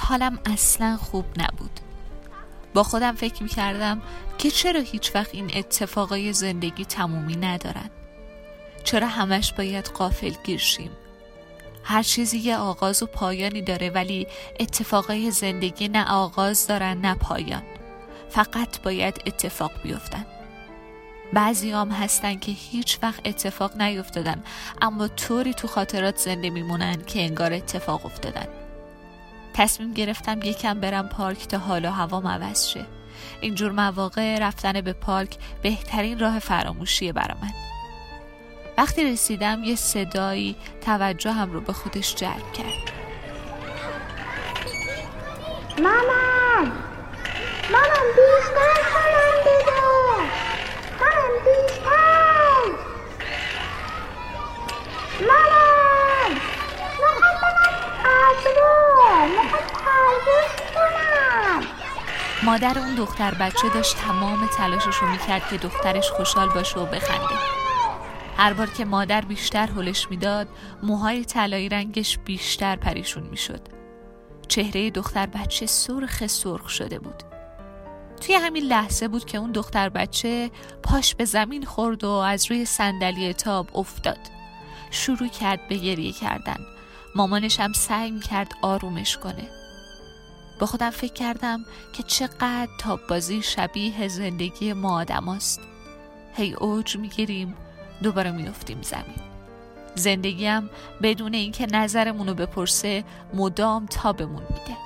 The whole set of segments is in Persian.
حالم اصلا خوب نبود. با خودم فکر می‌کردم که چرا هیچ وقت این اتفاقای زندگی تمومی ندارن؟ چرا همش باید قافل گیرشیم هر چیزی یه آغاز و پایانی داره ولی اتفاقای زندگی نه آغاز دارن نه پایان. فقط باید اتفاق بیفتن. بعضی هم هستن که هیچ وقت اتفاق نیفتادن اما طوری تو خاطرات زنده میمونن که انگار اتفاق افتادن. تصمیم گرفتم یکم برم پارک تا حال و هوا عوض شه. اینجور مواقع رفتن به پارک بهترین راه فراموشیه برا من. وقتی رسیدم یه صدایی هم رو به خودش جلب کرد. مامان! مامان بیشتر حالم بده! مامان بیشتر! مامان! مادر اون دختر بچه داشت تمام تلاشش رو می‌کرد که دخترش خوشحال باشه و بخنده. هر بار که مادر بیشتر حلش می‌داد موهای طلایی رنگش بیشتر پریشون می‌شد. چهره دختر بچه سرخ سرخ شده بود. توی همین لحظه بود که اون دختر بچه پاش به زمین خورد و از روی صندلی تاب افتاد. شروع کرد به گریه کردن. مامانش هم سعی می‌کرد آرومش کنه. با خودم فکر کردم که چقدر تاب بازی شبیه زندگی ما آدم است. هی اوج می‌گیریم دوباره میفتیم زمین. زندگیم بدون اینکه نظرمون رو بپرسه مدام تابمون میده.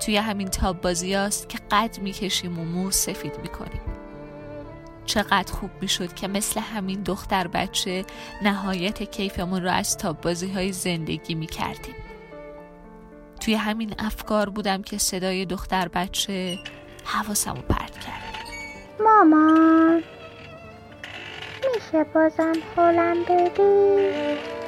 توی همین تاب بازی هاست که قد می‌کشیم و مو سفید می‌کنیم. چقدر خوب می‌شد که مثل همین دختر بچه نهایت کیفمون رو از تاب بازی های زندگی می‌کردیم. توی همین افکار بودم که صدای دختر بچه حواسمو پرت کرد. مامان میشه بازم حالم بدی